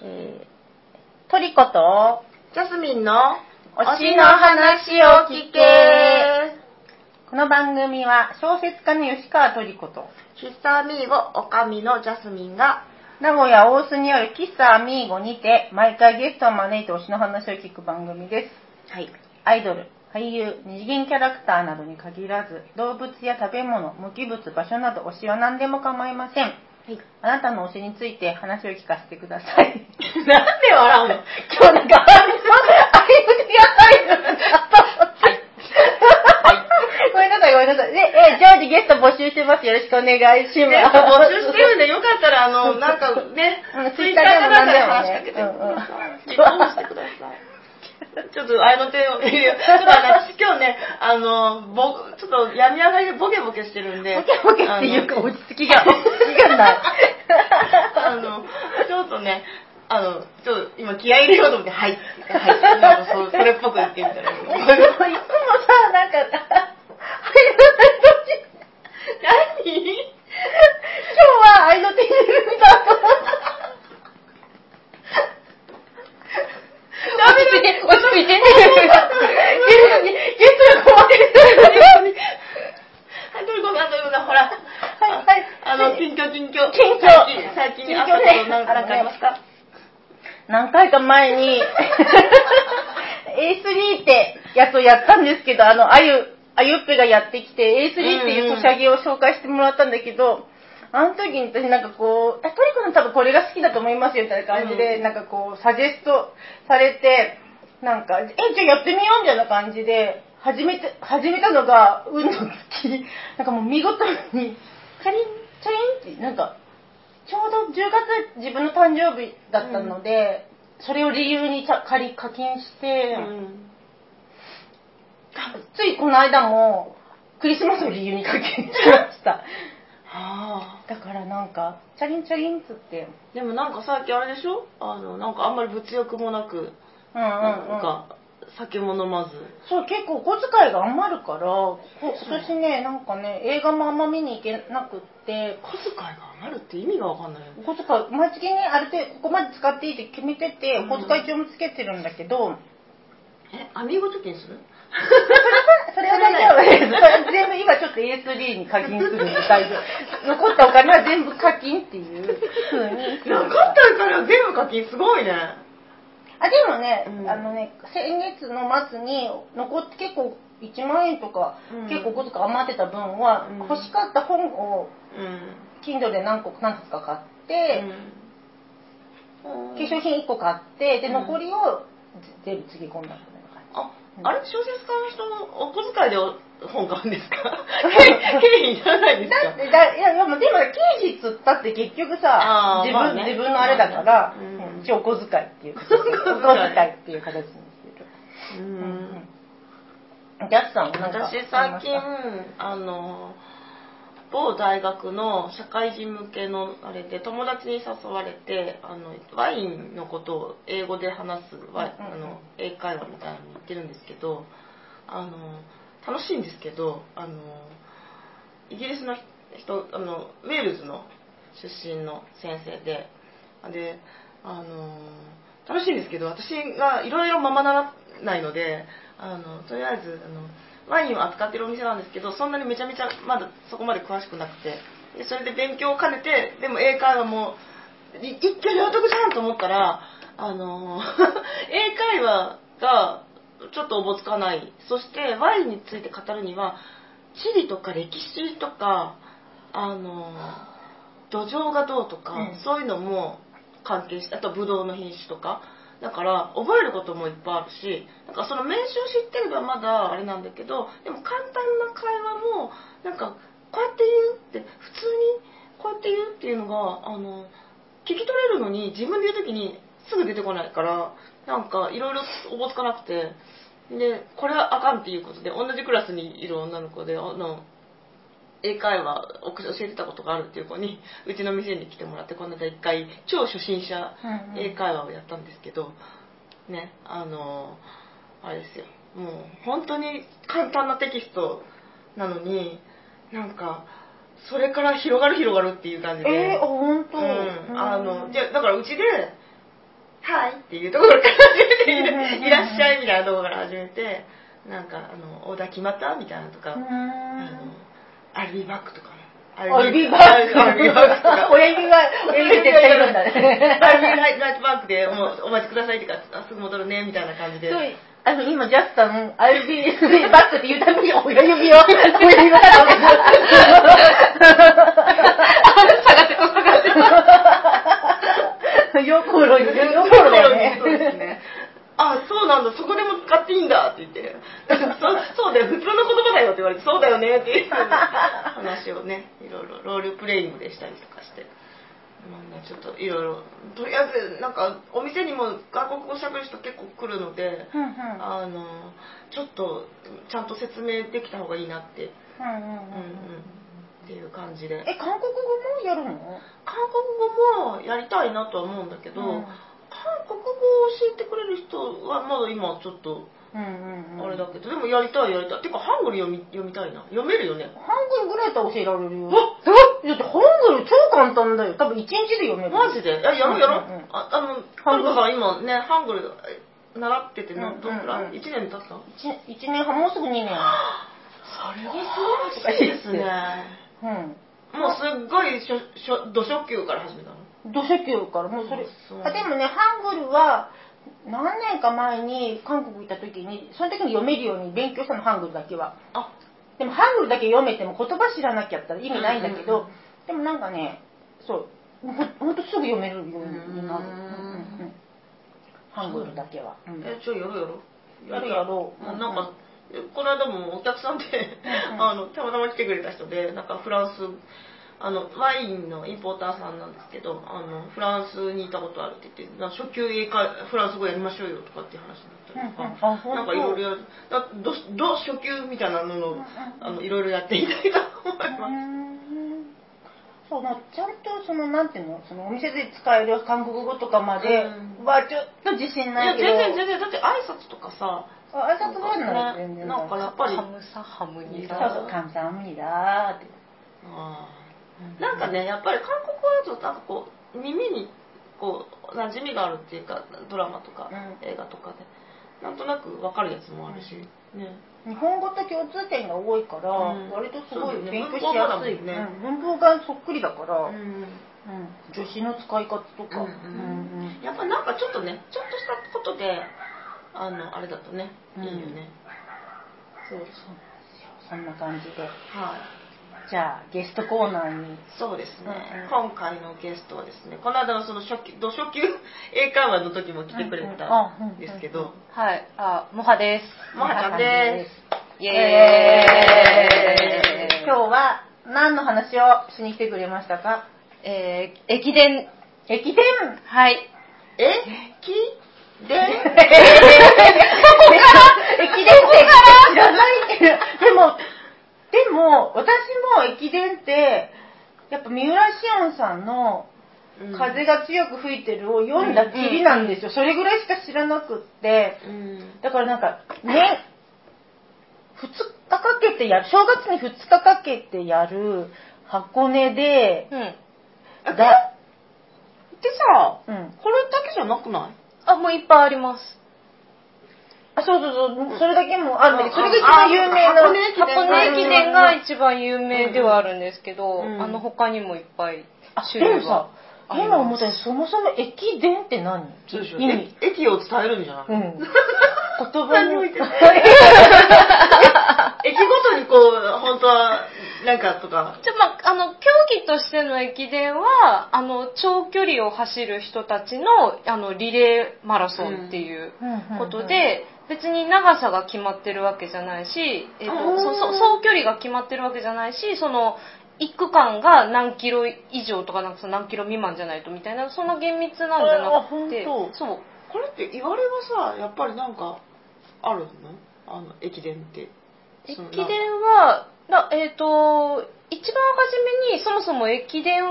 えー、トリコと、ジャスミンの推しの話を聞けこの番組は小説家の吉川トリコと、喫茶アミーゴ、おかみのジャスミンが、名古屋大須にある喫茶アミーゴにて、毎回ゲストを招いて推しの話を聞く番組です。はい。アイドル、俳優、二次元キャラクターなどに限らず、動物や食べ物、無機物、場所など推しは何でも構いません。はい。あなたの推しについて話を聞かせてください。なんで笑うの？今日なんか、あいぶきが入るんだはいごめんなさい、ごめんなさい。で、え、常時ゲスト募集してます。よろしくお願いします。募集してるんで、よかったら、あの、なんかねうん、ツイッターかなんかで話しかけてくだうんうんしてください。ちょっと、あの手を、いやちょっと私今日ね、あの、ぼ、ちょっと病み上がりでボケボケしてるんで。ボケボケっていうか、落ち着きが、落ち着きがない。あの、ちょっとね、あの、ちょっと今気合い入れようと思って、はいって言って、はい。なんかそそれっぽく言ってみたら。いつもさ、なんか、入らないと何？今日は愛の手に入れるんだと思った。ダメだ落ち着いて、落ち着いて。ゲストに、ゲストが困ってる。はい、トルコさん、トルコさん、ほら。はいはいあの、近況、近況。近況最近、最近あったこと近況ねなんなんかありますか何回か前に A3 ってやつをやったんですけど、あの、あゆ、あゆっぺがやってきて A3 っていうソシャゲを紹介してもらったんだけど、あの時に私なんかこう、あトリコさん多分これが好きだと思いますよみたいな感じで、うんなんかこう、サジェストされて、なんか、え、じゃあやってみようみたいな感じで、始めて、始めたのが、運の月、なんかもう見事に、チャリン、チャリンって、なんか、ちょうど10月自分の誕生日だったので、それを理由にちゃ借り課金して、うん。ついこの間もクリスマスを理由に課金しました。はあ。だからなんか、チャリンチャリンっつって、でもなんかさっきあれでしょ？あの、なんかあんまり物欲もなく、うんうんうん。なんか、酒も飲まず。そう、結構お小遣いが余るから、こ今年ね、なんかね、映画もあんま見に行けなくって、小遣いが余るって意味がわかんないよね。お小遣い、毎月ね、ある程度ここまで使っていいって決めてて、うんお小遣い帳もつけてるんだけど、え、アミーゴ貯金する？それは大丈夫全部今ちょっと A3 に課金するんで大丈夫。残ったお金は全部課金っていう風に。なかったから全部課金すごいね。あ、でもね、うんあのね、先月の末に残って結構1万円とか、うん結構お小遣い余ってた分は、うん欲しかった本をうん。Kindle で何個何冊か買って、うん化粧品1個買って、で、うん残りをぜ全部つぎ込んだみたいな感あ、あれ小説家の人のお小遣いで本買うんですか？経費いらないですじ。だかってだいや、でも、でも、経費つったって結局さ自分、まあね。自分のあれだから、うん。うん一応お小遣いっていうお小遣いっていう形にしてる。ううん。ん。ジャスさん私最近、あの、某大学の社会人向けのあれで友達に誘われて、あの、ワインのことを英語で話す、ワイあの、英会話みたいに行ってるんですけど、あの、楽しいんですけど、あの、イギリスの人、あの、ウェールズの出身の先生で、で、あの、楽しいんですけど、私がいろいろままならないので、あの、とりあえず、あの、ワインを扱ってるお店なんですけど、そんなにめちゃめちゃまだそこまで詳しくなくて、でそれで勉強を兼ねて、でも英会話も、い一挙両得じゃんと思ったら、あの、英会話がちょっとおぼつかない。そしてワインについて語るには、地理とか歴史とか、あの、土壌がどうとか、うんそういうのも関係して、あとブドウの品種とか。だから、覚えることもいっぱいあるし、なんかその名詞を知ってればまだあれなんだけど、でも簡単な会話も、なんか、こうやって言うって、普通にこうやって言うっていうのが、あの、聞き取れるのに自分で言うときにすぐ出てこないから、なんかいろいろおぼつかなくて、で、これはあかんっていうことで、同じクラスにいる女の子で、あの、英会話を教えてたことがあるっていう子に、うちの店に来てもらって、この間一回、超初心者英会話をやったんですけど、ね、あの、あれですよ、もう本当に簡単なテキストなのに、なんか、それから広がる広がるっていう感じで。えー、あ、ほんと。うん、あの、じゃだからうちで、はいっていうところから始めて、うんうんうんいらっしゃいみたいなところから始めて、なんか、あの、オーダー決まったみたいなとか、あの、アルビーバックとかね。アルビーバック。アルビーバックとか。親指が、親指絶対いるんだね。アルビーライトバックでもうお待ちくださいってか、あすぐ戻るね、みたいな感じで。そうあの、今、ジャスタン、IB バックって言うたびに親指を、親指が下がってこ下がってよころ、よころだよね。あ、そうなんだ、そこでも使っていいんだって言って、そそうだよ、普通の言葉だよって言われて、そうだよねっていう話をね、いろいろロールプレイングでしたりとかして。まあね、ちょっといろいろ、とりあえず、なんか、お店にも外国語しゃべる人結構来るので、うんうん。あの、ちょっと、ちゃんと説明できた方がいいなって、うんうんうん。うんうん、っていう感じで。え、韓国語もやるの？韓国語もやりたいなとは思うんだけど、うん。韓国語を教えてくれる人はまだ今ちょっと。あれだけど、でもやりたいやりたい。てかハングル読み読みたいな。読めるよね。ハングルぐらいだったら教えられるよ。わだってハングル超簡単だよ。多分1日で読める。マジで？ややろうやろう、ああのハングルさん今ねハングルえ習っててのうんどんくらい、うんうん1年経った？一一年半、もうすぐ2年。それは素晴らしいですね。うん。もうすっごいしょしょ土初級から始めたの？土初級から。もうそれ。あでもねハングルは何年か前に韓国行った時にその時に読めるように勉強したのハングルだけは。あ。でもハングルだけ読めても言葉知らなきゃったら意味ないんだけど、うんうんうん。でもなんかねそうほほんとすぐ読めるようになる、うんうんハングルだけは、うん。えちょやろうやろう。やるやろう。もうなんか、この間もお客さんで、うん。あのたまたま来てくれた人でなんかフランスあの、ワインのインポーターさんなんですけど、あの、フランスにいたことあるって言って、初級英会、フランス語やりましょうよとかっていう話になったりとか、うんうん、なんかいろいろやる、だど、ど、初級みたいなのを、あの、いろいろやってみたいと思います。うん。そうちゃんとそのなんていうの？そのお店で使える韓国語とかまではちょっと自信ないけど、いや全然全然。だって挨拶とかさ挨拶ぐらいなら全然。なんかやっぱり「ハムサハムニラ」そうそう「カムサハムニラ」って。ああなんかねやっぱり韓国語だとなんかこう耳にこう馴染みがあるっていうかドラマとかうん。映画とかでなんとなくわかるやつもあるし、ね。日本語と共通点が多いから、うん。割とすごい勉強しやすい、ね。うん。文法がそっくりだから、うん。うん助詞の使い方とか、やっぱりなんかちょっとねちょっとしたことであのあれだとねいいよね、そうそう。なんですよそんな感じで。はいじゃあゲストコーナーに。そうですね、うんうん。今回のゲストはですねこの間のその初級土初級英会話の時も来てくれたんですけど、はい。あモハです。もはちゃんです。イイエエーイ。ーイ。今日は何の話をしに来てくれましたか？えー、駅伝。駅伝？はい。え？きで 駅伝って知らないけど、でも、でも、私も駅伝って、やっぱ三浦紫音さんの風が強く吹いてるを読んだきりなんですよ。それぐらいしか知らなくって。うんだからなんか、ね、2日かけてやる、正月に2日かけてやる箱根で、うんあだ、でさうん。これだけじゃなくない？あもういっぱいありますあ、そうそうそう、それだけもあるんだけど、それが一あ番有名な。箱根駅伝が一番有名ではあるんですけど、うん。あの他にもいっぱいあ、種類が、今思ったよりそもそも駅伝って何？そうでしょ。意味。え駅を伝えるんじゃない、うん。言葉に 駅ごとにこう本当はなんかとか。じゃあまあ、あの競技としての駅伝はあの長距離を走る人たちのあのリレーマラソンっていうことで、別に長さが決まってるわけじゃないし、えっとうんそそ総距離が決まってるわけじゃないしその一区間が何キロ以上とかなんかその何キロ未満じゃないとみたいなそんな厳密なんじゃなくて。そう。これって言われはさやっぱりなんかあるの？あの駅伝って。駅伝は、なえっ、と、一番初めにそもそも駅伝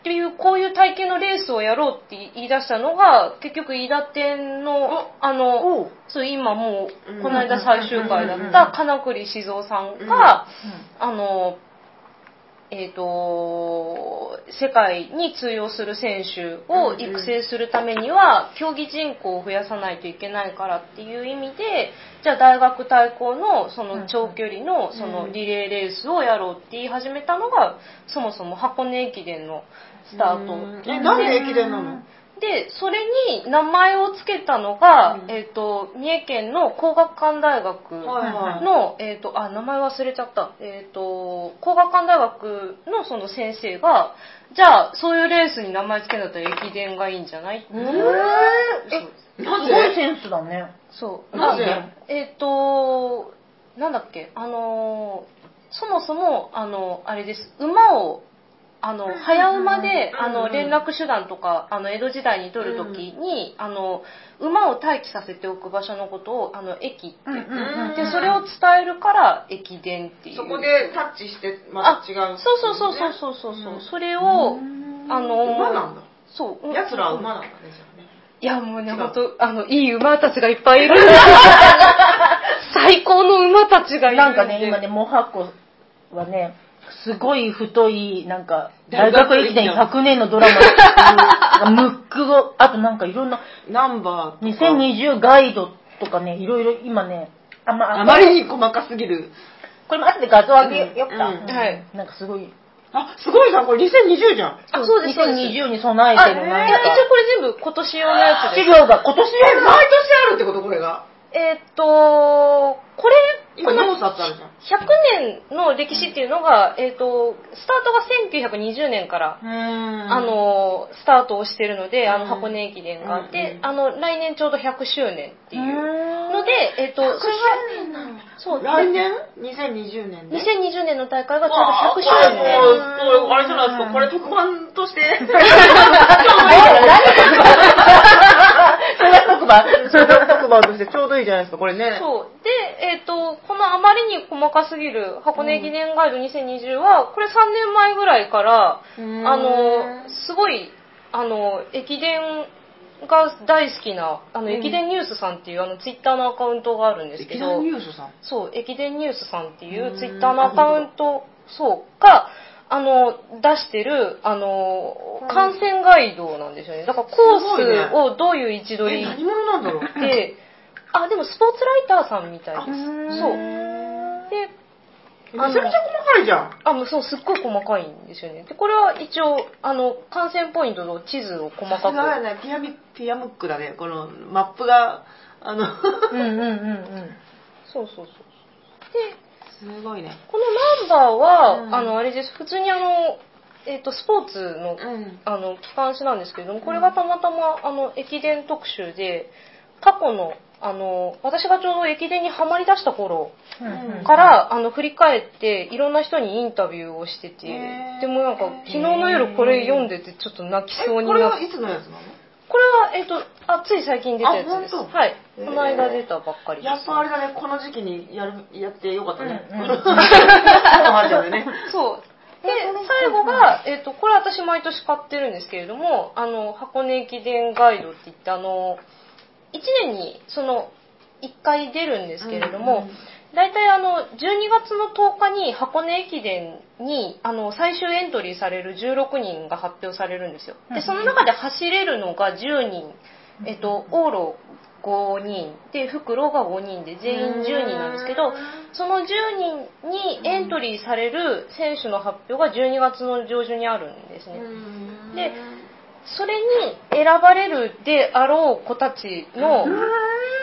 っていうこういう体型のレースをやろうって言い出したのが、結局飯田店の、あの、そう今もうこの間最終回だうんった金栗静雄さんが、あの、えっ、と、世界に通用する選手を育成するためには、競技人口を増やさないといけないからっていう意味で、じゃあ大学対抗のその長距離のそのリレーレースをやろうって言い始めたのが、そもそも箱根駅伝のスタート。え、なんで駅伝なの？で、それに名前を付けたのが、うん。えっ、と、三重県の工学館大学の、はいはい。えっ、と、あ、名前忘れちゃった。えっ、と、工学館大学のその先生が、じゃあ、そういうレースに名前付けるんだったら駅伝がいいんじゃない？えー、なすごいぜセンスだね。そう。なぜえっ、と、なんだっけ、あのー、そもそも、あの、あれです、馬を、あの、早馬で、あの、連絡手段とか、あの、江戸時代に取るときに、あの、馬を待機させておく場所のことを、あの、駅って。うんうんうんで、それを伝えるから、駅伝っていう。そこでタッチしてまた違う、そうそうそうそうそうそう。うん。それを、あの、馬なんだ。そう。奴らは馬なんだねじゃあね。いや、もうね、ほんと、あの、いい馬たちがいっぱいいる。最高の馬たちがいるなんかね、今ね、モハコはね、すごい太い、なんか、大学駅伝100年のドラマ ムックを、あとなんかいろんな、ナンバーとか。2020ガイドとかね、いろいろ今ね、あまあまりに細かすぎる。これも後で画像上げよっか。うんうん。はい。なんかすごい。あすごいじゃんこれ2020じゃん。あ、そうです、そうです。2020に備えあ、てるいや、なんか、一応これ全部今年用のやつです。資料が今年え毎年あるってことこれがえーっと、これ、今この4冊あるじゃん100年の歴史っていうのが、えーっと、スタートが1920年から、うん。あの、スタートをしてるので、あの、うん。箱根駅伝があって、うんあの、来年ちょうど100周年っていううので、えーっと、それが、そう、来年 ?2020 年で。2020年の大会がちょうど100わあこれ周年。もうこれあれじゃないですか。これ特番として。それが特番特番としてちょうどいいじゃないですかこれね。そう。で、えっ、と、このあまりに細かすぎる箱根駅伝ガイド2020は、これ3年前ぐらいから、うん。あの、すごい、あの、駅伝が大好きな、あの、うん。駅伝ニュースさんっていうあの、ツイッターのアカウントがあるんですけど。駅伝、ニュースさん？そう、駅伝ニュースさんっていううん。ツイッターのアカウント、そう、が、あの、出してる、あの、観戦ガイドなんですよね。だからコースをどういう位置取りえ何者なんだろう？で、あ、でもスポーツライターさんみたいです。そう。で、めちゃめちゃ細かいじゃんあ、もうそう、すっごい細かいんですよね。で、これは一応、あの、観戦ポイントの地図を細かさすがだく。ねピアミピアムックだねこのマップがあのうんうんうんうん。そうそうそう。で、すごいね。このナンバーは、うん。あの、あれです。普通にあの、えっ、と、スポーツの、うん。あの、機関誌なんですけれども、これがたまたま、あの、駅伝特集で、過去の、あの、私がちょうど駅伝にはまり出した頃うん。から、あの、振り返って、いろんな人にインタビューをしててでもなんか、昨日の夜これ読んでて、ちょっと泣きえそうになって。これはいつのやつなの？これは、えっ、と、あ、つい最近出たやつです。はい。この間出たばっかり。やっぱあれだねこの時期にやるやってよかったねうんうん そう。で、最後が、えっ、と、これ私毎年買ってるんですけれども、あの、箱根駅伝ガイドって言って、あの、1年に、その、1回出るんですけれども、大体あの、12月の10日に箱根駅伝に、あの、最終エントリーされる16人が発表されるんですよ。で、その中で走れるのが10人、えっと、往路5人、で、復路が5人で全員10人なんですけど、その10人にエントリーされる選手の発表が12月の上旬にあるんですね。でそれに選ばれるであろう子たちの、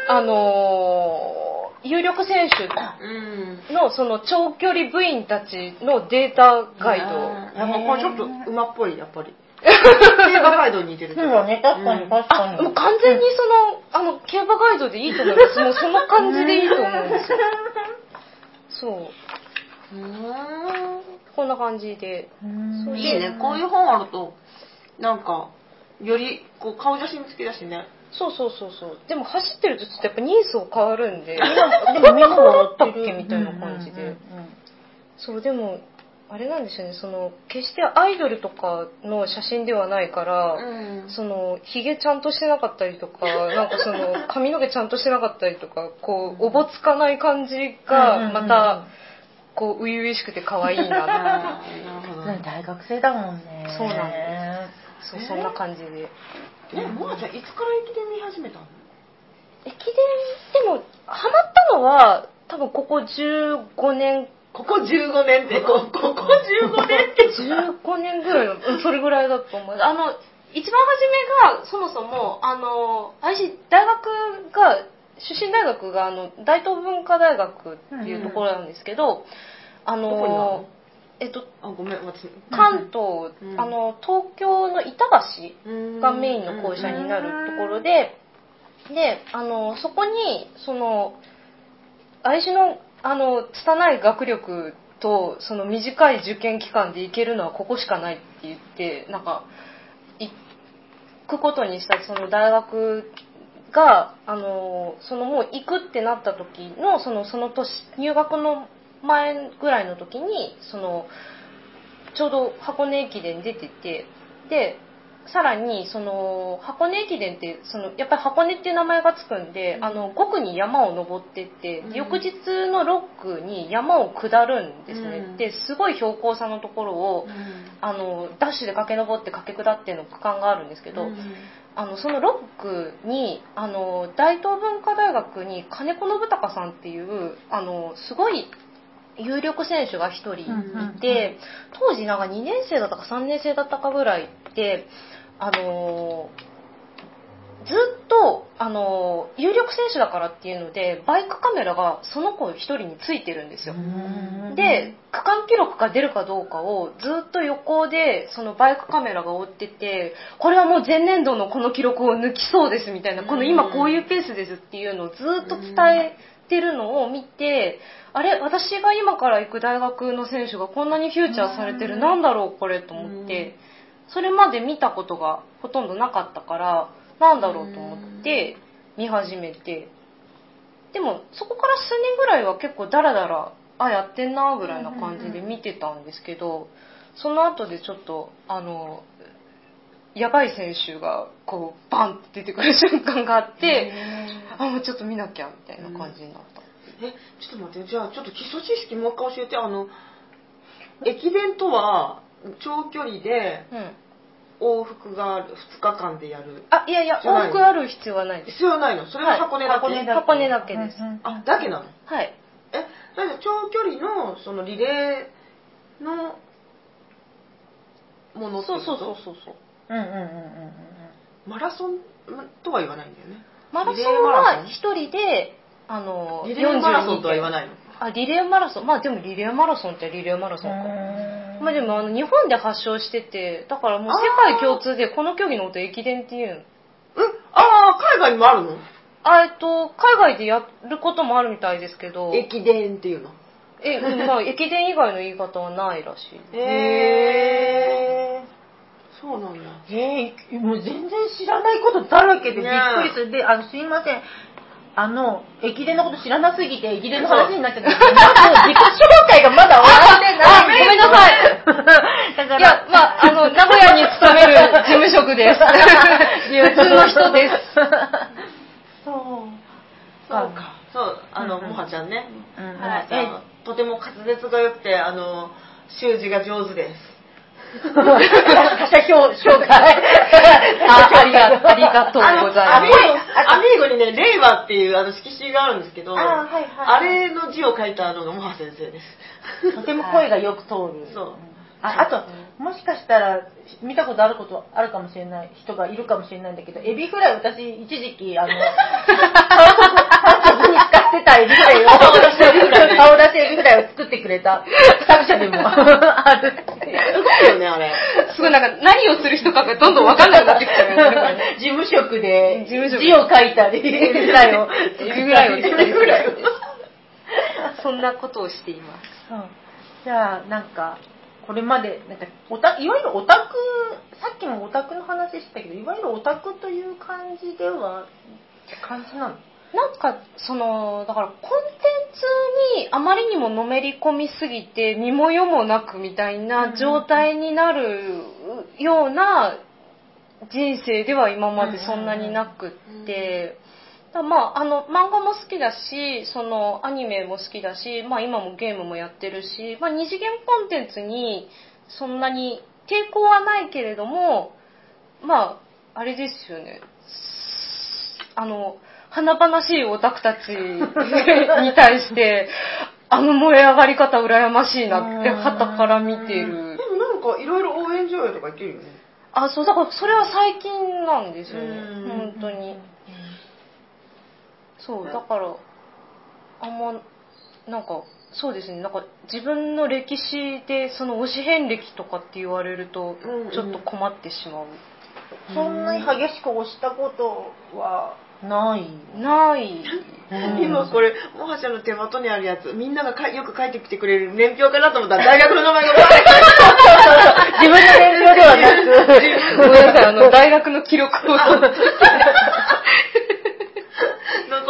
あのー有力選手うん。のその長距離部員たちのデータガイド。やっぱこれちょっと馬っぽいやっぱり競馬ガイドに似てるそうだね、確かに確かあ、もうに。完全にその、あの、競馬ガイドでいいと思います。もうその感じでいいと思うんですよ。そう。うんこんな感じで。そういいねこういう本あるとなんかよりこう顔写真付きだしねそうそうそうそう。でも走ってるとちょっとやっぱ人相変わるんで。でもみんな笑ってる ったっけみたいな感じで。そう、でも、あれなんですよね、その、決してアイドルとかの写真ではないから、うん。その、髭ちゃんとしてなかったりとか、なんかその、髪の毛ちゃんとしてなかったりとか、こう、おぼつかない感じが、また、こう、初々しくて可愛いなって。大学生だもんね。そうなんです。そうそんな感じで。えもあちゃんいつから駅伝見始めたの？駅伝でもハマったのは多分ここ15年ここ15年って。こここ15年って。15年ぐらいのうんそれぐらいだと思うあの一番初めがそもそもあの私大学が出身大学があの大東文化大学っていうところなんですけど、あどこにあるの？のえっとあごめん私。関東、うんあの東京の板橋がメインの校舎になるところで、で、あの、そこに、その、愛知の、あの、拙い学力と、その短い受験期間で行けるのはここしかないって言って、なんか、行くことにした、その大学が、あの、そのもう行くってなった時の、その、その年、入学の前ぐらいの時に、その、ちょうど箱根駅伝出てて、で、さらに、その、箱根駅伝って、その、やっぱり箱根っていう名前がつくんで、あの、5区に山を登ってって、うん。翌日の6区に山を下るんですね。うん。で、すごい標高差のところを、あの、ダッシュで駆け上って駆け下っての区間があるんですけど、あの、その6区に、あの、大東文化大学に金子信孝さんっていう、あの、すごい有力選手が一人いて、うんうんうん当時なんか2年生だったか3年生だったかぐらいで、あの、ずっと、あの、有力選手だからっていうので、バイクカメラがその子一人についてるんですよ。で、区間記録が出るかどうかをずっと横でそのバイクカメラが追ってて、これはもう前年度のこの記録を抜きそうですみたいな、この今こういうペースですっていうのをずっと伝えてるのを見て、あれ、私が今から行く大学の選手がこんなにフューチャーされてる、なんだろうこれと思って、それまで見たことがほとんどなかったから、なんだろうと思って見始めて、でもそこから数年ぐらいは結構ダラダラあやってんなぐらいな感じで見てたんですけどその後でちょっとあのやばい選手がこうバンって出てくる瞬間があってあもうちょっと見なきゃみたいな感じになった、えちょっと待ってじゃあちょっと基礎知識もう一回教えてあの駅伝とは長距離でうん往復がある2日間でやる。あいやいやじゃない往復ある必要はないです。必要ないの？それは箱根だけ、箱根だけ。箱根だけです。あだけなの？はい。えそれで長距離のそのリレーのものってそうこと？そうそうそうそうう。んうんうんうんうん。マラソン？とは言わないんだよね。マラソンリレーマラソン？は一人であのリレーマラソンとは言わいないの？あリレーマラソン。まあでもリレーマラソンってリレーマラソンか。うんまあでもあの日本で発祥しててだからもう世界共通でこの競技のこと駅伝っていう。のうんああ海外にもあるの？あえっと海外でやることもあるみたいですけど。駅伝っていうの？え、うんまあ駅伝以外の言い方はないらしい。へえそうなんだ。えー、もう全然知らないことだらけでびっくりする。で、あの、すいません。あの、駅伝のこと知らなすぎて、駅伝の話になっちゃったけど、まず自己紹介がまだ終わってない。あごめんなさいいやまああの名古屋に勤める事務職です。普通の人です。そう。そうか。そうあの、もはちゃんね。うんもはちゃんとても滑舌が良くてあの習字が上手です。他者評紹介。あありがありがとうございます。アミーゴアミーゴにね、令和っていうあの色紙があるんですけど、あはいはいあれの字を書いたのがモハ先生です。とても声がよく通る。そうああと、もしかしたら、見たことあることあるかもしれない人がいるかもしれないんだけど、エビフライ、私、一時期、あの、アイコンに使ってたエビフライを、顔出しエビフライ、顔出しエビフライを作ってくれた作者でもあるっていう。すごいよね、あれ。すごいなんか何をする人かがどんどん分かんなくなってきちゃうよね事務職で事務職字を書いたり、エビフライを。エビフライを作ったりエビフライをそんなことをしていますそうじゃあなんかこれまでなんかオタいわゆるオタクさっきもオタクの話したけどいわゆるオタクという感じでは感じなの？なんかそのだからコンテンツにあまりにものめり込みすぎて身も世もなくみたいな状態になるような人生では今までそんなになくって、まああの漫画も好きだしそのアニメも好きだし、まあ、今もゲームもやってるし、まあ、二次元コンテンツにそんなに抵抗はないけれども、まあ、あれですよね。あの、華々しいオタクたち に対して、あの燃え上がり方羨ましいなって、旗から見てるで。もなんかいろいろ応援上映とか行ってるよね。あ、そう、だからそれは最近なんですよね。うん本当に。そう、だから、あんま、なんか、そうですね、なんか自分の歴史でその推し遍歴とかって言われるとうんうん、ちょっと困ってしまう。そんなに激しく押したことはない？ない。今これ、もはちゃんの手元にあるやつ、みんながかよく書いてきてくれる年表かなと思ったら大学の名前が 自分の年齢ではなく、ごめんなさい、あの、大学の記録を。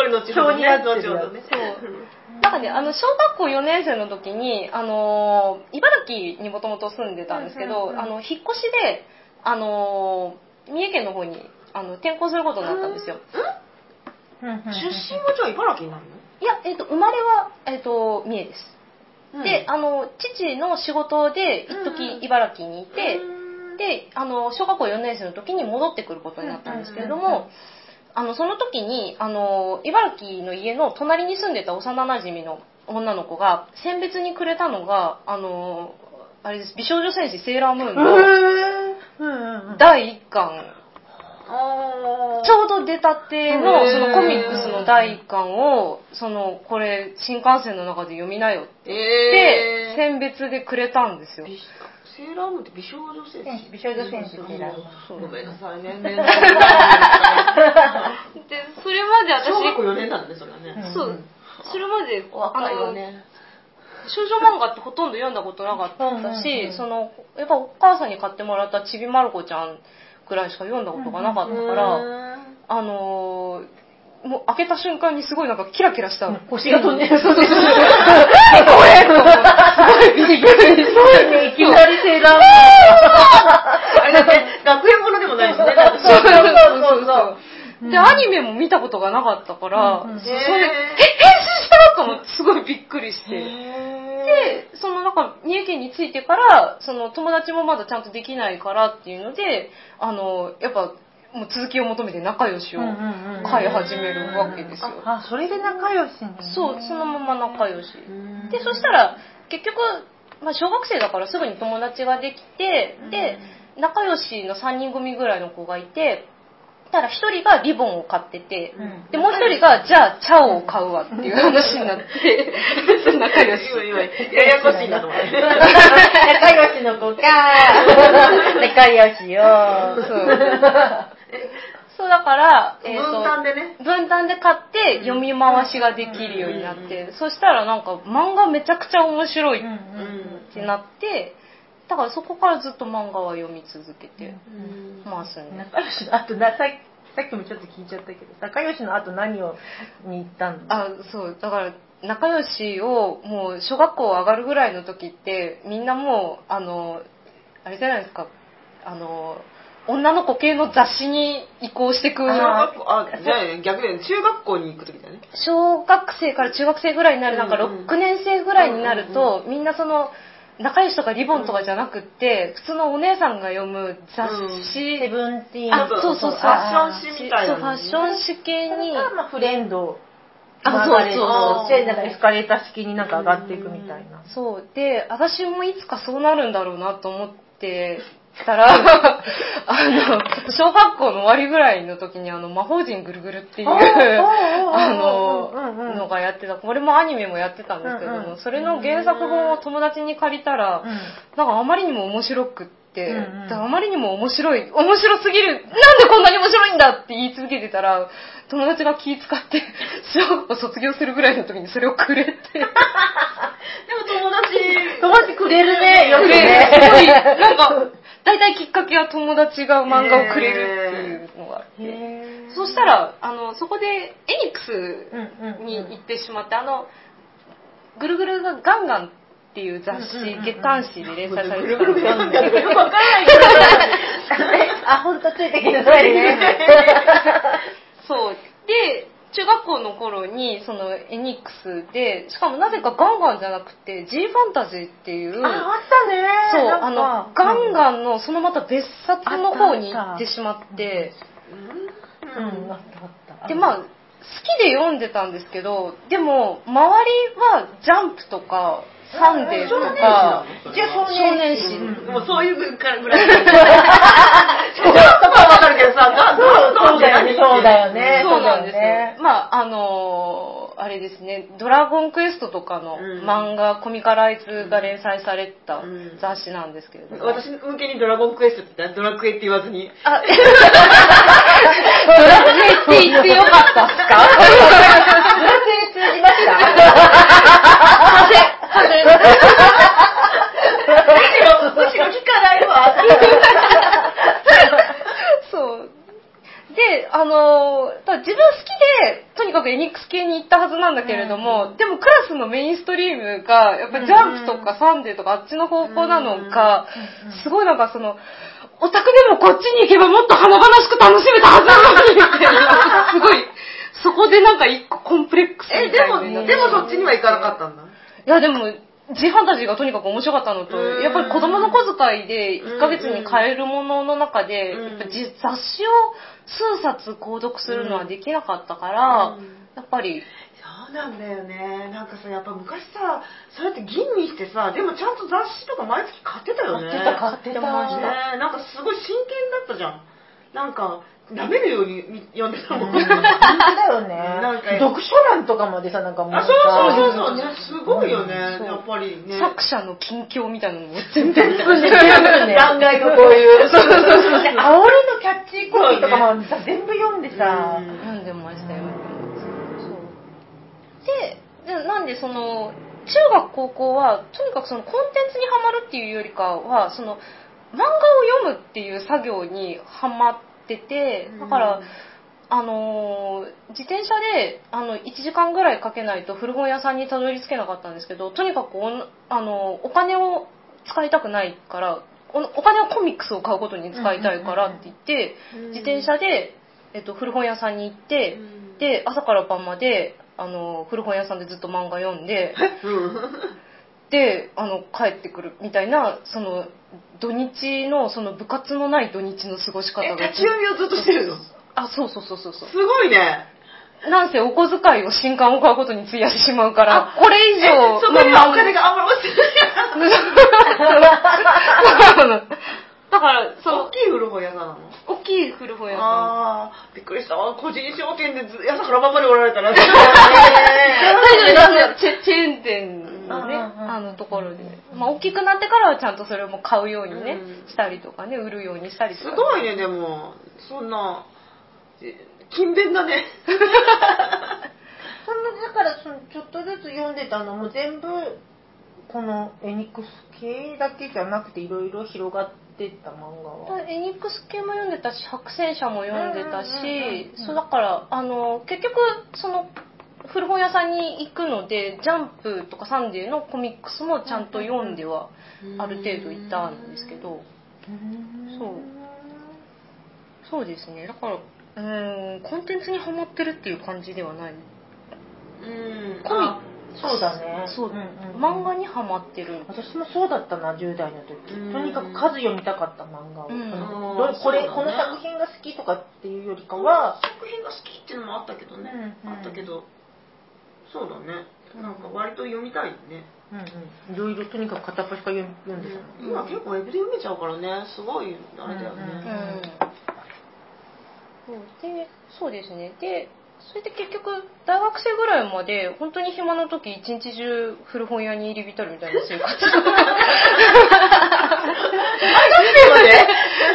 のこれ後ほどね、表になってるやつ後ほどね。なんかね、あの、小学校4年生の時に、あのー、茨城にもともと住んでたんですけど、あの、引っ越しで、あのー、三重県の方に、あの、転校することになったんですよ。出身はじゃあ茨城になるのいや、えっ、と、生まれは、えっ、と、三重です。うんで、あの、父の仕事で、一時茨城にいて、で、あの、小学校4年生の時に戻ってくることになったんですけれども、あの、その時に、あの、茨城の家の隣に住んでた幼馴染の女の子が、選別にくれたのが、あの、あれです、美少女戦士セーラームーンの第1巻、ちょうど出たての、そのコミックスの第1巻を、その、これ、新幹線の中で読みなよって、えー、選別でくれたんですよ。美セーラームーンって美少女戦戦士士美少女戦士ってなるそうごめんなさいね。年齢で、それまで私、小学校4年なんだね、それはね。そう、それまで、若いわあの、ね。少女漫画ってほとんど読んだことなかったうんうんし、うん。その、やっぱお母さんに買ってもらったちびまる子ちゃんくらいしか読んだことがなかったから、あのーもう開けた瞬間にすごいなんかキラキラした。星が飛んでる。そうです。これ？と思ってすごい。びっくりすごい。ね、い。きなりセーラームあれだね、学園ものでもない。しね。そうそうそうそうそう。で、アニメも見たことがなかったから、それ、え、変身したと思ってすごい。びっくりして。で、で、そのなんか、三重県に着い。てから、その友達もまだちゃんとできない。からってい。うので、あの、やっぱ、もう続きを求めて仲良しを飼い始めるわけですよ。あ、それで仲良しに。そう、そのまま仲良し。で、そしたら、結局、まあ、小学生だからすぐに友達ができて、で、仲良しの3人組ぐらいの子がいて、ただ一人がリボンを買ってて、うんで、もう一人が、じゃあ、チャオを買うわっていう話になって、仲良し。ややこしいなと思って。仲良しの子か。仲良しよ。そうだから、えーと分担でね。分担で買って読み回しができるようになって、そしたらなんか漫画めちゃくちゃ面白いっうんてなって、だからそこからずっと漫画は読み続けてますね。仲良しの後なさっさっきもちょっと聞いちゃったけど仲良しの後何をに行ったの？あ、そう、だから仲良しをもう小学校上がるぐらいの時ってみんなもう、あの、あれじゃないですか、あの、女の子系の雑誌に移行してく小学校、あ、じゃあ逆で中学校に行くときだね。小学生から中学生ぐらいになる、なんかうんうん6年生ぐらいになると、みんなその、仲良しとかリボンとかじゃなくって、普通のお姉さんが読む雑誌、セブンティーン。あ、そうそうそう、ファッション誌みたいなそう、ファッション誌系に、が、まあ、フレンドあマーガレッそうトそう。でなんかエスカレーター式になんか上がっていくみたいな。そう。で、私もいつかそうなるんだろうなと思ってたら、あの、小学校の終わりぐらいの時にあの、魔法陣ぐるぐるっていう、あの、のがやってた。これもアニメもやってたんですけども、うんうんそれの原作本を友達に借りたら、うん。なんかあまりにも面白くって、うんうん。であまりにも面白い、面白すぎる、なんでこんなに面白いんだって言い続けてたら、友達が気使って、小学校卒業するぐらいの時にそれをくれて、でも友達、友達くれるね よくで、ね。すごい、なんか、大体きっかけは友達が漫画をくれるっていうのがあって、そしたら、あの、そこでエニックスに行ってしまって、あの、ぐるぐるがガンガンっていう雑誌、月刊誌で連載されてぐたんでするよ。よくわかんないけど。あ、ほんとついてきてないね。そう。で、中学校の頃にそのエニックスでしかもなぜかガンガンじゃなくて G ファンタジーっていうあ、あったね。そうあのガンガンのそのまた別冊の方に行ってしまって。うん、うん、あったあった。でまあ好きで読ん。でたん。ですけどでも周りはジャンプとかサンデーとか一応少少年誌。もうそういうぐらいぐらい。ちょっとはわかるけどさ、なそうだよね、そうだよね。そうなんですよ。ね。まあ、あのーあれですね、ドラゴンクエストとかのうん漫画、コミカライズが連載されたうん雑誌なんですけれども。私向けにドラゴンクエストってドラクエって言わずに。あ、ドラクエって言ってよかったっすか？ドラクエ通じました？むしろ、むしろ聞かないわ。そう。で、あのー自分好きで、とにかくエニックス系に行ったはずなんだけれども、でもクラスのメインストリームが、やっぱりジャンプとかサンデーとかあっちの方向なのか、すごいなんかその、オタクでもこっちに行けばもっと華々しく楽しめたはずなのに、みたいな。すごい、そこでなんか一個コンプレックスえ、みたいでも、なのになってでもそっちには行かなかったんだ。いやでも、G ファンタジーがとにかく面白かったのと、うんやっぱり子供の小遣いで1ヶ月に買えるものの中で、うんやっぱじ雑誌を数冊購読するのはできなかったから、うんやっぱり、そうなんだよね。なんかさ、やっぱ昔さ、そうやって吟味してさ、でもちゃんと雑誌とか毎月買ってたよね。買ってた買ってたねなんかすごい真剣だったじゃん。なんか、舐めるようにみ読んでたもん。本当だよね。なんか読書欄とかまでさ、なんかもうあ、さそうそうそうそうね、すごいよね、そうやっぱりね。作者の近況みたいなのも全部全部ね。断崖のこういう。そうそうそう。で、煽りのキャッチコピーとかもさ、全部読んでさ、うん読んでましたよ。そう。で、でなんでその、中学高校は、とにかくそのコンテンツにはまるっていうよりかは、その、漫画を読むっていう作業にはまってて、だから、あのー自転車であの1時間ぐらいかけないと古本屋さんにたどり着けなかったんですけどとにかくおんあのお金を使いたくないからおお金はコミックスを買うことに使いたいからって言って、うん。自転車で、えっと、古本屋さんに行って、うん。で朝から晩まであの古本屋さんでずっと漫画読んでうん。であの帰ってくるみたいなその土日のその部活のない土日の過ごし方え、が立ち読みをずっとしてるの？すあそうそうそうそうそうごいね。なんせお小遣いを新刊を買うことに費やしてしまうから、これ以え上、そこにはお金があんまり落ちてない。だから、その大、きい古本屋さんなの大きい古本屋さん。ああ、びっくりしたわ。個人商店でず朝から晩までおられたら。大丈夫チェチェーン店のね、あのところで。まあ、大きくなってからはちゃんとそれも買うようにねうん、したりとかね、売るようにしたりとか。すごいね、でも。そんな、え勤勉だね。そんな、だからその、ちょっとずつ読んでたのも全部、このエニックス系だけじゃなくていろいろ広がってった漫画は。エニックス系も読んでたし白戦車も読んでたしうんそうだからあの結局その古本屋さんに行くのでジャンプとかサンデーのコミックスもちゃんと読んではある程度いたんですけど。そう。そうですね。だからうーんコンテンツにはまってるっていう感じではない。うん。コミあそうだね。そう、んんん。漫画にはまってる。私もそうだったな、10代の時。うん。とにかく数読みたかった漫画を。うん。これ、ね。この作品が好きとかっていうよりかは、作品が好きっていうのもあったけどね。うんうん。あったけど、そうだね。なんか割と読みたいね。うんうん、いろいろとにかく片っ端から読ん読んでたの。今結構ウェブで読めちゃうからね、すごいあれだようね。んそうでそうですねでそれで結局大学生ぐらいまで本当に暇な時一日中古本屋に入り浸るみたいな生活。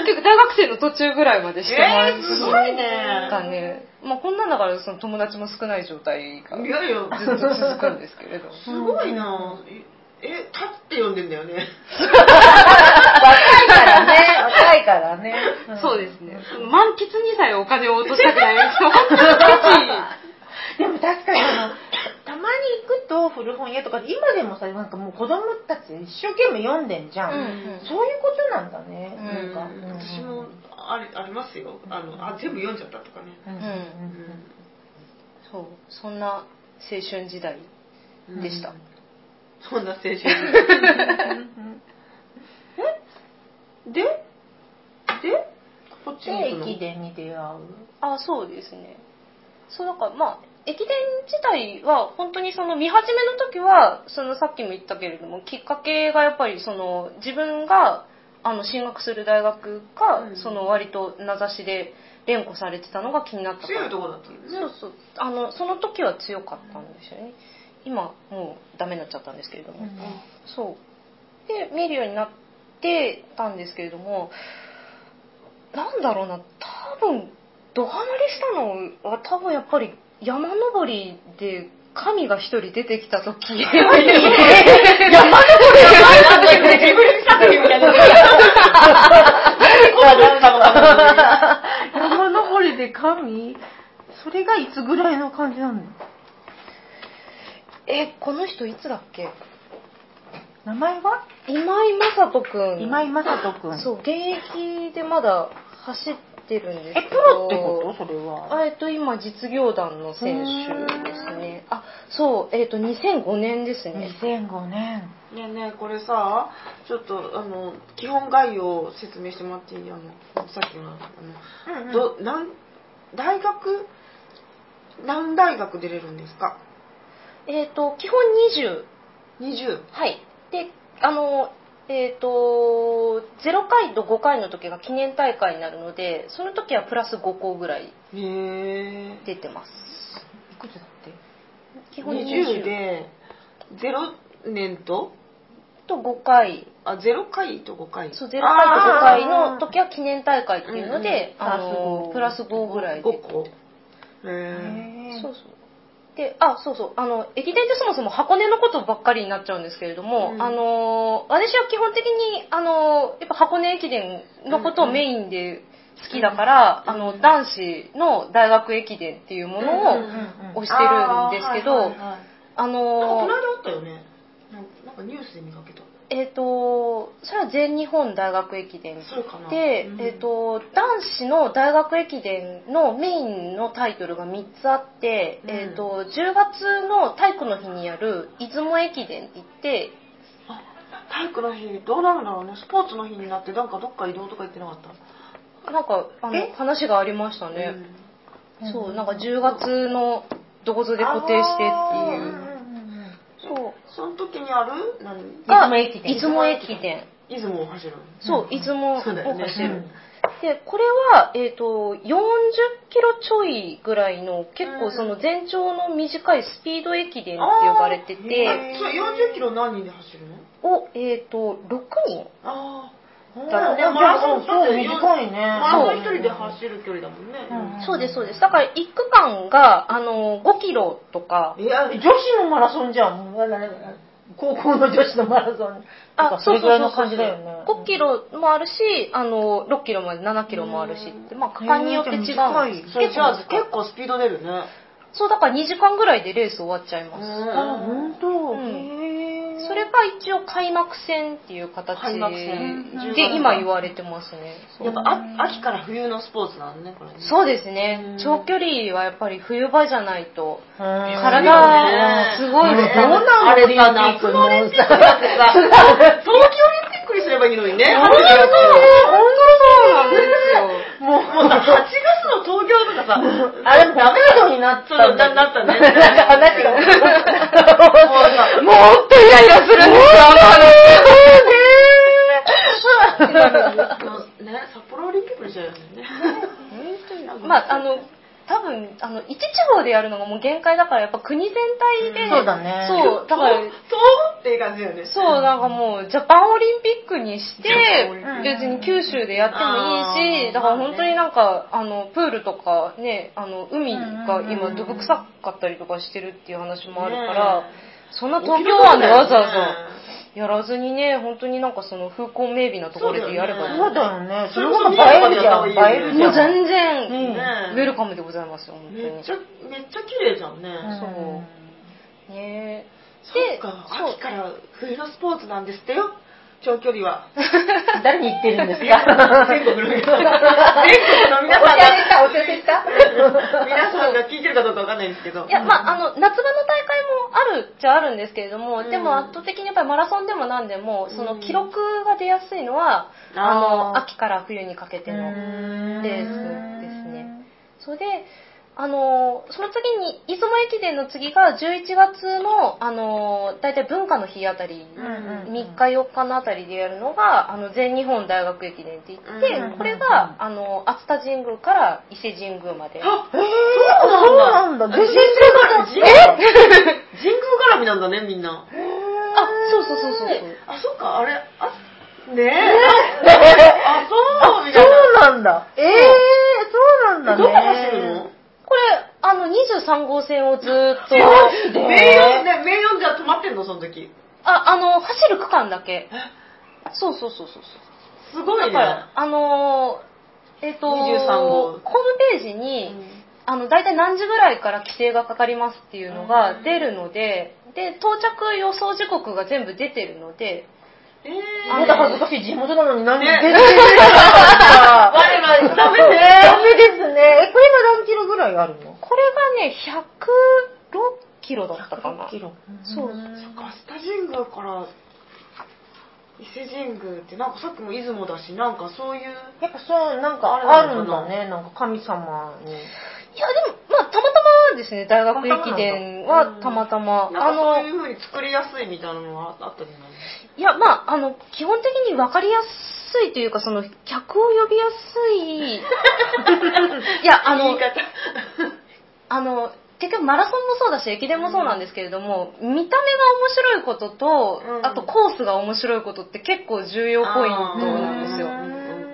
結構大学生の途中ぐらいまでしてまえーすごいね。まあこんなんだからその友達も少ない状態がいやいや、ずっと続くんですけれどすごいなえ、立って読んでんだよね。若いからね、若いからね。そうですね満喫にさえお金を落としたくない でも確かにあの、たまに行くと古本屋とかで、今でもさ、なんかもう子供たち一生懸命読んでんじゃん。うんうんそういうことなんだね。うんなんか。うん私もありありますよ。あの、あ、全部読んじゃったとかね。うんうんうんうんそうそんな青春時代でした、うんそんな青春。時代で？で？こっちにで駅伝に出会う？あそうですね。そうだからまあ駅伝自体は本当にその見始めの時はそのさっきも言ったけれどもきっかけがやっぱりその自分があの進学する大学が、うん。その割と名指しで連呼されてたのが気になったから。強いとこだったんですね。そうそう。あのその時は強かったんですよね今もうダメになっちゃったんですけれども、そう。で見るようになってたんですけれどもなんだろうな多分ドハマりしたのは多分やっぱり山登りで神が一人出てきた時。山登りジブリ作品みたいな。山登りで神？それがいつぐらいの感じなの？えこの人いつだっけ？名前は？今井正人君今井正人君そう現役でまだ走ってるんですけど。えプロってこと？それは。あえっと今実業団の選手ですね。あそうえっと2005年ですね。2005年。ねえねえこれさちょっとあの基本概要を説明してもらっていい？あのさっきのあの、うんうん。どなん大学？何大学出れるんですか？えっと基本20 20はい。であのえっ、と0回と5回の時が記念大会になるのでその時はプラス5校ぐらい出てます。いくつだって？基本20 20で0年と？と5回。あ0回と5回。そう0回と5回の時は記念大会っていうので、うんうんあのプラス5ぐらいで。5個へえそうそうであそうそうあの駅伝ってそもそも箱根のことばっかりになっちゃうんですけれども、うん。あの私は基本的にあのやっぱ箱根駅伝のことをメインで好きだから、うん。あの男子の大学駅伝っていうものを推してるんですけど、あーはいはいはい。あなんかこのの間あったよね。なんかニュースで見かけたえっ、とそれは全日本大学駅伝で、うんえっと男子の大学駅伝のメインのタイトルが3つあって、うん。えっと10月の体育の日にやる出雲駅伝って言ってあ体育の日どうなるんだろうね。スポーツの日になってなんかどっか移動とか言ってなかった？なんかあのえ？話がありましたね、うん。そうなんか10月のどこぞで固定してっていうそう。その時にある？何？が出雲駅伝出雲駅伝出雲を走るそう出雲を走る、そうだよね。うん。でこれは、えー、と40キロちょいぐらいの結構その全長の短いスピード駅伝って呼ばれてて、えそれ40キロ何人で走るの？を、えー、と6人。ああだね。マラソンそう短いね。マラソン一人で走る距離だもんね。うんそうですそうです。だから1区間があの5キロとか。いや女子のマラソンじゃん。高校の女子のマラソン。とかそれぐらいの感じだよね。5キロもあるしあの6キロまで7キロもあるしって、まあ、区間によって違う。んです結構スピード出るね。そうだから2時間ぐらいでレース終わっちゃいます、あ本当、うんそれが一応開幕戦っていう形開幕戦。で今言われてますね。やっぱあ秋から冬のスポーツなんねこれね。そうですね。うん。長距離はやっぱり冬場じゃないと体体すごいですどうなんあれさオリンピック夏の？オリンピックだもってさ 冬季オリンピックにすればいいのにね。本当そうなんですよもうもうさ 8月の東京とかさ あれダメなようになったんだななったね。なんか話がもうさもうほんとイライラするんですよもうね札幌オリンピックにしちゃうよねまああの多分あの一地方でやるのがもう限界だからやっぱ国全体で、そうだね。そうだからそうっていう感じだよね。そうなんかもうジャパンオリンピックにして別に九州でやってもいいしだから本当になんかあのプールとかねあの海が今どぶ臭かったりとかしてるっていう話もあるから、ねそんな東京湾でわざわざやらずにね本当になんかその風光明媚なところでやればいい、そうだよね。そそれこそ映えるじゃん。映えるじゃん。もう全然、うん。ウェルカムでございますよ本当に。めっちゃめっちゃ綺麗じゃんね、そう。ね。そっか。そう秋から冬のスポーツなんですってよ。長距離は。誰に言ってるんですか？全国の皆さん。全国の皆さんが、お茶した皆さんが聞いてるかどうかわかんないんですけど。いや、まあ、あの、夏場の大会もあるっちゃあるんですけれども、うん。でも圧倒的にやっぱりマラソンでも何でも、その記録が出やすいのは、うんあの、秋から冬にかけてのレースですね。それで、あの、その次に、出雲駅伝の次が11月の、あの、大体文化の日あたり、うんうんうん3日4日のあたりでやるのが、あの、全日本大学駅伝って言って、うんうんうんこれが、あの、熱田神宮から伊勢神宮まで。あえー、そうなんだ。全然知らな。神宮神宮絡みなんだね、みんな。あ、そうそうそうそうそう。あ、そっか、あれ、あ、ねえ。あ、そう、みたいな。そうなんだ。ええそうなんだね。どこ走るの？これ、あの、23号線をずーっと、マジで名誉、ね、名誉じゃ止まってんの、その時。あ、あの、走る区間だけ。そうそうそうそう。すごいね。だから、あのー、えっ、と23号ホームページに、うんあの、大体何時ぐらいから規制がかかりますっていうのが出るので、で、到着予想時刻が全部出てるので、えあまだ恥ずかしい地元なのに何ね全然知らなかった。我々ダメねダメですね。え、これ今何キロぐらいあるの？これがね、106キロだったかな。キロ。そうそっか、スタ神宮から伊勢神宮って、なんかさっきも出雲だし、なんかそういう、やっぱそう、なんかあれあるんだね。なんか神様に。ですね、大学駅伝はたまたま。なんかそういう風に作りやすいみたいなのがあったじゃないいや、まあ、あの、基本的に分かりやすいというか、その、客を呼びやすい。いや、あの。あの、結局マラソンもそうだし、駅伝もそうなんですけれども、見た目が面白いことと、うんあとコースが面白いことって結構重要ポイントなんですよ。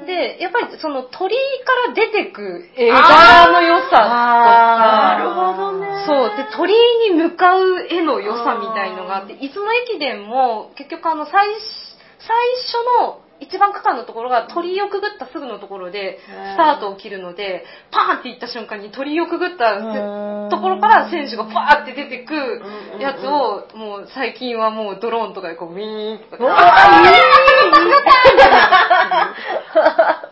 で、やっぱりその鳥居から出てく絵柄の良さとか、なるほどね。そう。で、鳥居に向かう絵の良さみたいのがあって、出雲駅伝も結局あの最初、最初の一番区間のところが鳥居をくぐったすぐのところでスタートを切るので、パーンって行った瞬間に鳥居をくぐったうんところから選手がパーって出てくうんやつを、もう最近はもうドローンとかでこうウィーンとか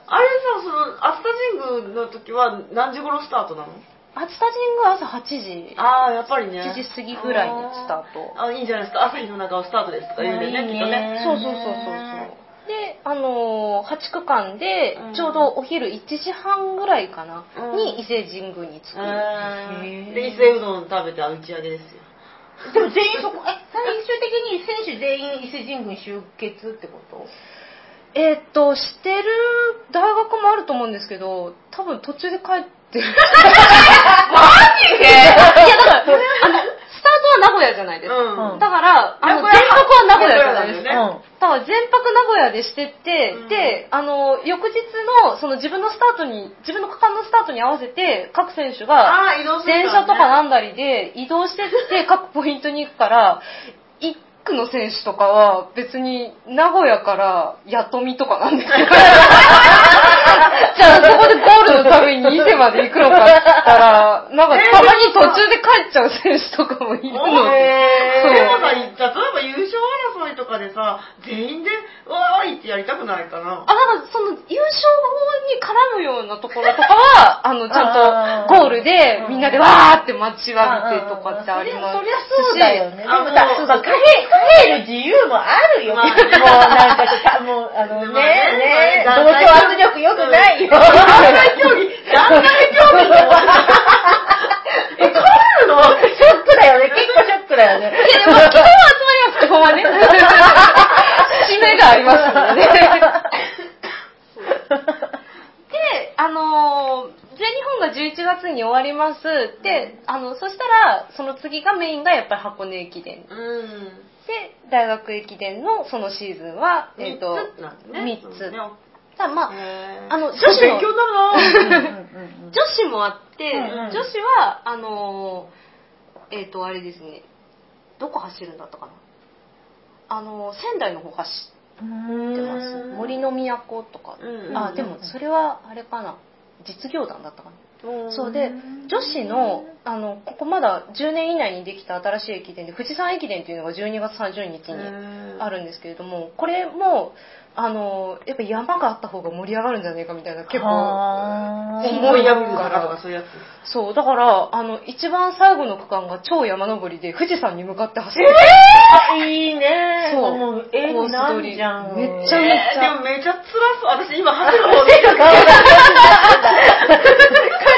あれさ、その、熱田神宮の時は何時頃スタートなの？熱田神宮朝8時、ああ、やっぱりね。7時過ぎぐらいにスタート。あーあ、いいんじゃないですか。朝日の中をスタートですとか言うんねきっとね。そうそうそうそうそう。で、あのー、8区間でうん、ちょうどお昼1時半ぐらいかな、うんに伊勢神宮に着く。うんで、伊勢うどん食べて打ち上げですよ。でも全員そこ、え、最終的に選手全員伊勢神宮に集結ってこと？えーっと、してる大学もあると思うんですけど、多分途中で帰ってる。マジで？いや、だから、あの、スタートは名古屋じゃないですか。うんだから、あの、全泊は名古屋じゃないですか。だから全泊名古屋でしてって、うん。で、あの、翌日の、その自分のスタートに、自分の区間のスタートに合わせて、各選手が、電車とかなんだりで移動してって各ポイントに行くから、1区の選手とかは別に名古屋から八富とかなんですよ。じゃあそこでゴールのために伊勢まで行くのかって言ったら、なんかたまに途中で帰っちゃう選手とかもいるので。でそうもさ、例えば優勝争いとかでさ、全員で、わーいってやりたくないかな。あ、なんかその優勝に絡むようなところとかは、あの、ちゃんとゴールでみんなでわーって待ちわびてとかってありますし。そりゃそうだよね。であもさ、そうそう、帰帰る自由もあるよ。もうなんかさ、もう、あのね、まあね同調圧力良くないよ。団体競技、団体競技え、帰るの？ショックだよね。結構ショックだよね。いやでも、基本は集まります、基本はね。締めがありますね。で、あのー全日本が11月に終わります。で、あの、そしたら、その次がメインがやっぱり箱根駅伝。で、うん。大学駅伝のそのシーズンは、えっ、と、3つなんですね。3つ。ただまあ、あの女子の勉強になるな 女子もあって、うんうん女子は、あのーえっ、と、あれですね、どこ走るんだったかな。あのー仙台の方走ってます。森の都とか。うんうんあ、でもそれはあれかな。実業団だったかな。そうで女子のあのここまだ10年以内にできた新しい駅伝で富士山駅伝っていうのが12月30日にあるんですけれどもこれもあのやっぱ山があった方が盛り上がるんじゃないかみたいな結構重いやぶ坂とかそういうやつ。そうだからあの一番最後の区間が超山登りで富士山に向かって走る、いいね。そう。もう絵になんじゃん。めっちゃめっちゃ。えーでもめちゃ辛そう。私今走る方見る走る顔が 完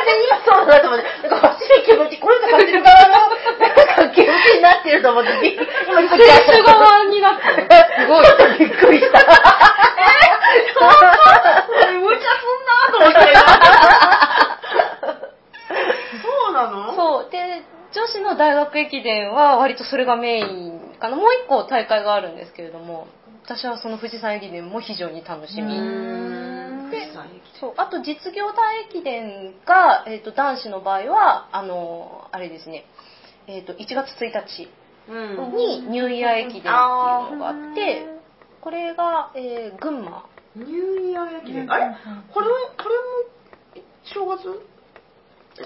全に今そうだなと思って、なんか走る気持ち、これが走る側の、なんか気持ちになってると思って、今ちょっと側になったのすごいちょっとびっくりした。無茶すんなと思って。そうなのそうで女子の大学駅伝は割とそれがメインかなもう一個大会があるんですけれども私はその富士山駅伝も非常に楽しみ富士山駅そうあと実業団駅伝が、えー、と男子の場合はあのあれですね、えー、と1月1日うん。にニューイヤー駅伝っていうのがあってこれが、えー群馬ニューイヤー駅伝。あれ？これは、これも、正月？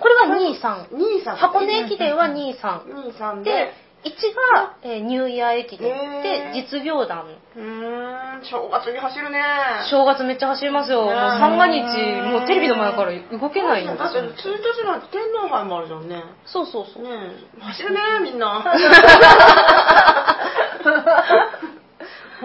これが23 ?2、3。箱根駅伝は23 2、3でで。1が、えーニューイヤー駅伝へーで実業団うーん、正月に走るね。正月めっちゃ走りますよ。もうね三が日、もうテレビの前から動けないんですだって、1よ。日なんて天皇杯もあるじゃんね。ねそうそうそう。え、走るね、みんな。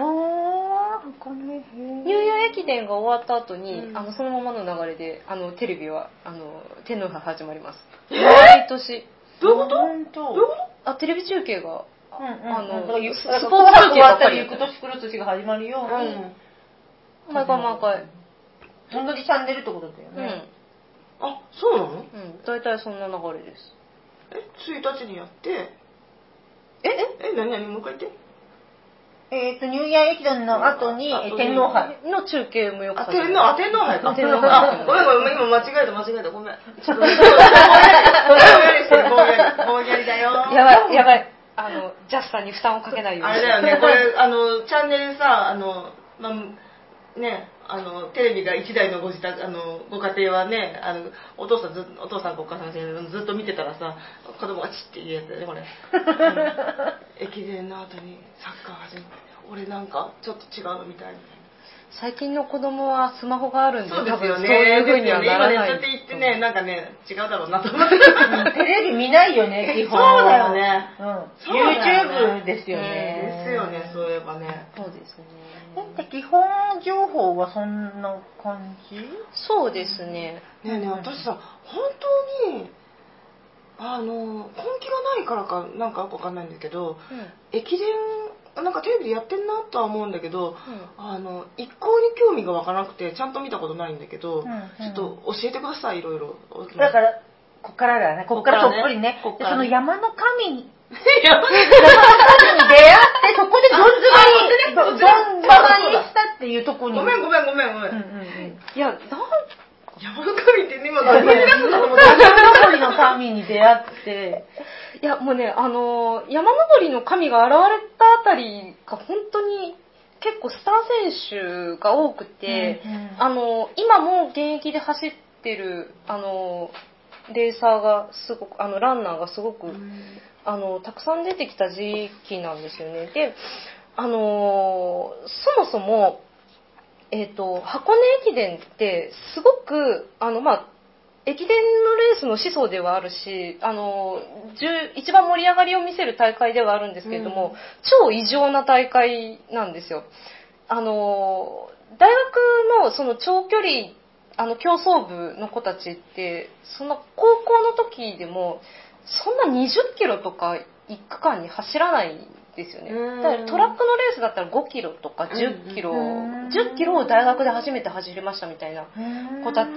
あー、箱根へニューイヤー駅伝が終わった後に、うんあのそのままの流れであのテレビはあの天皇杯始まります。えー毎年どういうこと？どういうこあテレビ中継が、うんうんあのスポーツ中継ポーツ終わばっかりったら行く年来る年が始まるよとうに、うん。毎回毎回。同じチャンネルってことだようん。ね。あ、そうなの？うん。大体そんな流れです。え、1日にやって、え？え、何何？もう一回言って。えっと、ニューイヤー駅伝の後に後に天皇杯。の中継もよくあ、される天皇、あ、天皇杯か。天皇杯あごめんごめん、今間違えた、間違えた、ごめん。ちょっと、ぼんやりしてる、ぼんやり、ぼんやりだよ。やばい、やばい。あの、ジャスさんに負担をかけないように。あれだよね、これ、あの、チャンネルさ、あの、まあ、ね、あの、テレビが一台のご自宅、あの、ご家庭はね、あの、お父さんず、お父さんかお母さんがずっと見てたらさ、子供がチッっていうやつだよね、これ。うん駅伝の後にサッカー始めて、俺なんかちょっと違うみたいな。最近の子供はスマホがあるんで、そうですよね。多分そういう風にはならですよね今ね、ない。そうやって言ってね、なんかね、違うだろうなと思って。う んテレビ見ないよね、基本。そうだよねうん。そうね YouTube ですよね。ですよね、そういえばね。そうですね。えで基本情報はそんな感じ？そうですね。ねえねえ、私さ、本当に、あの、根気がないからかなんかよくわかんないんだけど、うん。駅伝、なんかテレビでやってんなとは思うんだけど、うんあの、一向に興味がわからなくて、ちゃんと見たことないんだけど、うんうんちょっと教えてください、いろいろ。だから、こっからだね。こっからとっぷりね。こっからねでその山の神 山の神に出会って、そこでどん詰まり、どどんばまにしたっていうとこに。ごめんごめんごめんごめん。うんうんうん。いや、なん山の神って今何に？出すと思って。山登りの神に出会って、いや、もうね、あのー山登りの神が現れたあたりが本当に結構スター選手が多くて、うんうんあのー今も現役で走ってる、あのーレーサーがすごく、あの、ランナーがすごく、あの、たくさん出てきた時期なんですよね。で、あのーそもそも、えっ、と、箱根駅伝って、すごく、あの、まあ、駅伝のレースの始祖ではあるし、あの、一番盛り上がりを見せる大会ではあるんですけれども、うん超異常な大会なんですよ。あの、大学のその長距離、あの、競争部の子たちって、そんな高校の時でも、そんな20キロとか1区間に走らないんですよね。うんだからトラックのレースだったら5キロとか10キロ、うん10キロを大学で初めて走りましたみたいな子たち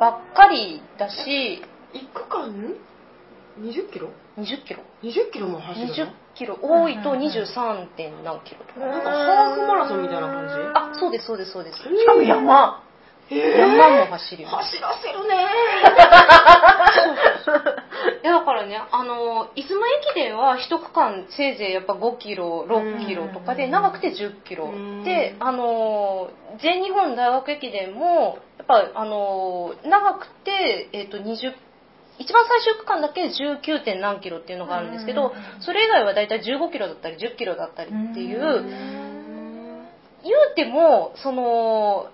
ばっかりだし、一区間？20キロ？20キロ ?20 キロも走るの？20キロ多いと 23. 点何キロとか。なんかハーフマラソンみたいな感じ？あ、そうです、そうです、そうです。しかも山。へー山も走ります。走らせるね いやだからね、あの、出雲駅伝は一区間せいぜいやっぱ5キロ、6キロとかで、長くて10キロ。で、あの、全日本大学駅伝も、やっぱ、あの、長くて、えっ、と、20一番最終区間だけ 19. 点何キロっていうのがあるんですけど、それ以外はだいたい15キロだったり10キロだったりっていう、言うても、その、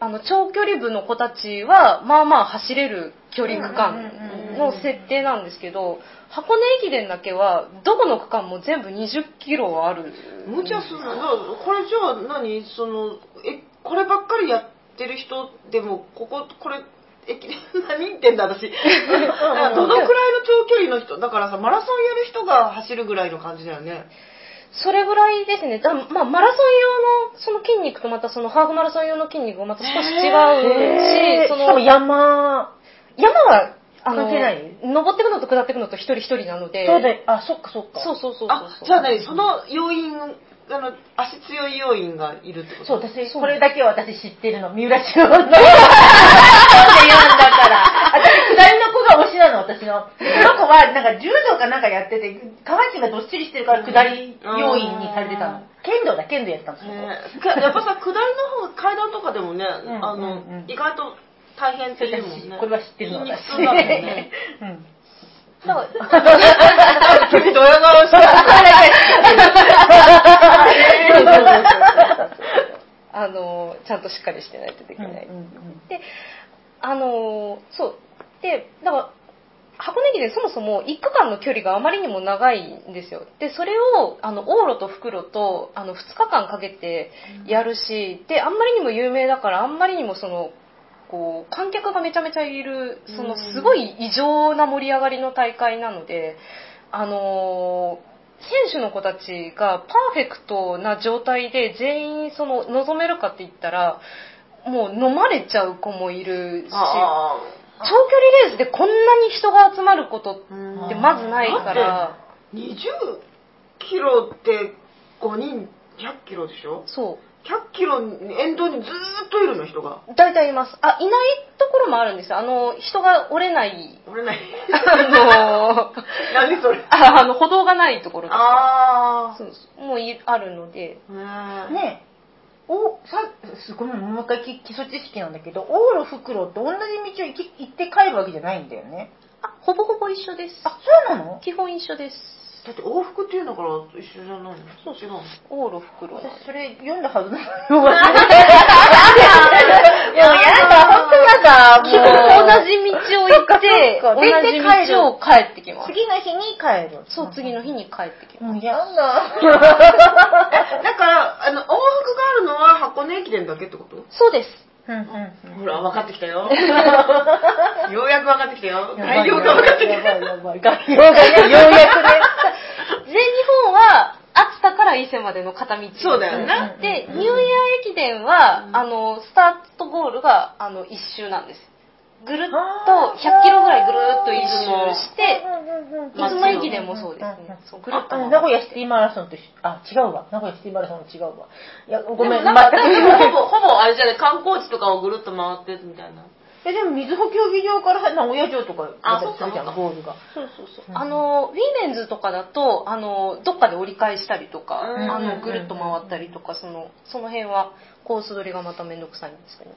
あの、長距離部の子たちは、まあまあ走れる距離区間の設定なんですけど、箱根駅伝だけは、どこの区間も全部20キロある。無茶するな。これじゃあ何？その、え、こればっかりやってる人でも、ここ、これ、駅伝何言ってんだ私。どのくらいの長距離の人、だからさ、マラソンやる人が走るぐらいの感じだよね。それぐらいですね。だまあ、マラソン用のその筋肉とまたそのハーフマラソン用の筋肉がまた少し違うし、その山、山は、あの、関係ない？登っていくのと下っていくのと一人一人なので、そうで、あ、そっかそっか。そうそうそうそうあ、じゃあ何その要因、あの、足強い要因がいるってこと？そう、私、これだけは私知ってるの。三浦紫音の。なんで言うんだから。私、下りの子が推しなの、私の。その子は、なんか柔道かなんかやってて、下半身がどっしりしてるから下り要因にされてたの。剣道だ、剣道やってたんですよ。ねかやっぱさ、下りの方、階段とかでもね、んあの、うんうん意外と大変っていうもんね。これは知ってるの、筋肉私。痛だもんね。うん。だから君、ドヤ顔してあの、ちゃんとしっかりしてないとできない。うんうんで、あの、そう。で、だから、箱根駅伝そもそも1区間の距離があまりにも長いんですよ。で、それを、あの、往路と袋と、あの、2日間かけてやるし、で、あんまりにも有名だから、あんまりにもその、こう、観客がめちゃめちゃいる、その、すごい異常な盛り上がりの大会なので、あの選手の子たちがパーフェクトな状態で全員その望めるかって言ったらもう飲まれちゃう子もいるし長あ距離レースでこんなに人が集まることってまずないから。だって20キロって5人100キロでしょ？そ ?100 キロ沿道にずーっといるの人が。う大体いますあいないところもあるんですよあの人が折れない俺ない。あの 何それ。ああの歩道がないところとかあそうそうもういあるのであ。ね。お、さ、すごい、もう一回き基礎知識なんだけど、往路袋と同じ道を行き行って帰るわけじゃないんだよね。あほぼほぼ一緒ですあ、そうなの？基本一緒ですだって往復っていうのから一緒じゃないの？そう違うの。往路袋私それ読んだはずなのよ。いや、やだ、本当やだ。基本同じ道を行って、そっか同そっかでじ帰る道を帰ってきます。次の日に帰る。そう、次の日に帰ってきます。もうやだ。だから、あの、往復があるのは箱根駅伝だけってこと？そうです。うんうんほら、分かってきたよ。ようやく分かってきたよ。概要が分かってきた。やばいやばい。概要がね、ようやくね。全日本は、秋田から伊勢までの片道。そうだよねで、ニューイヤー駅伝は、あの、スタートゴールが、あの、一周なんです。ぐるっと、100キロぐらいぐるっと一周して、出雲駅伝もそうですね。そうぐるっと名古屋シティマラソンとあ、違うわ。名古屋シティマラソン違うわ。いや、ごめん、全くほぼ、ほぼあれじゃない、観光地とかをぐるっと回ってみたいな。え、でも、瑞穂競技場から名古屋城とかあ出たりするじゃん、そうかゴールが。そうそうそうう。んあの、ウィメンズとかだと、あの、どっかで折り返したりとか、うんあの、ぐるっと回ったりとか、その、その辺はコース取りがまためんどくさいんですけど。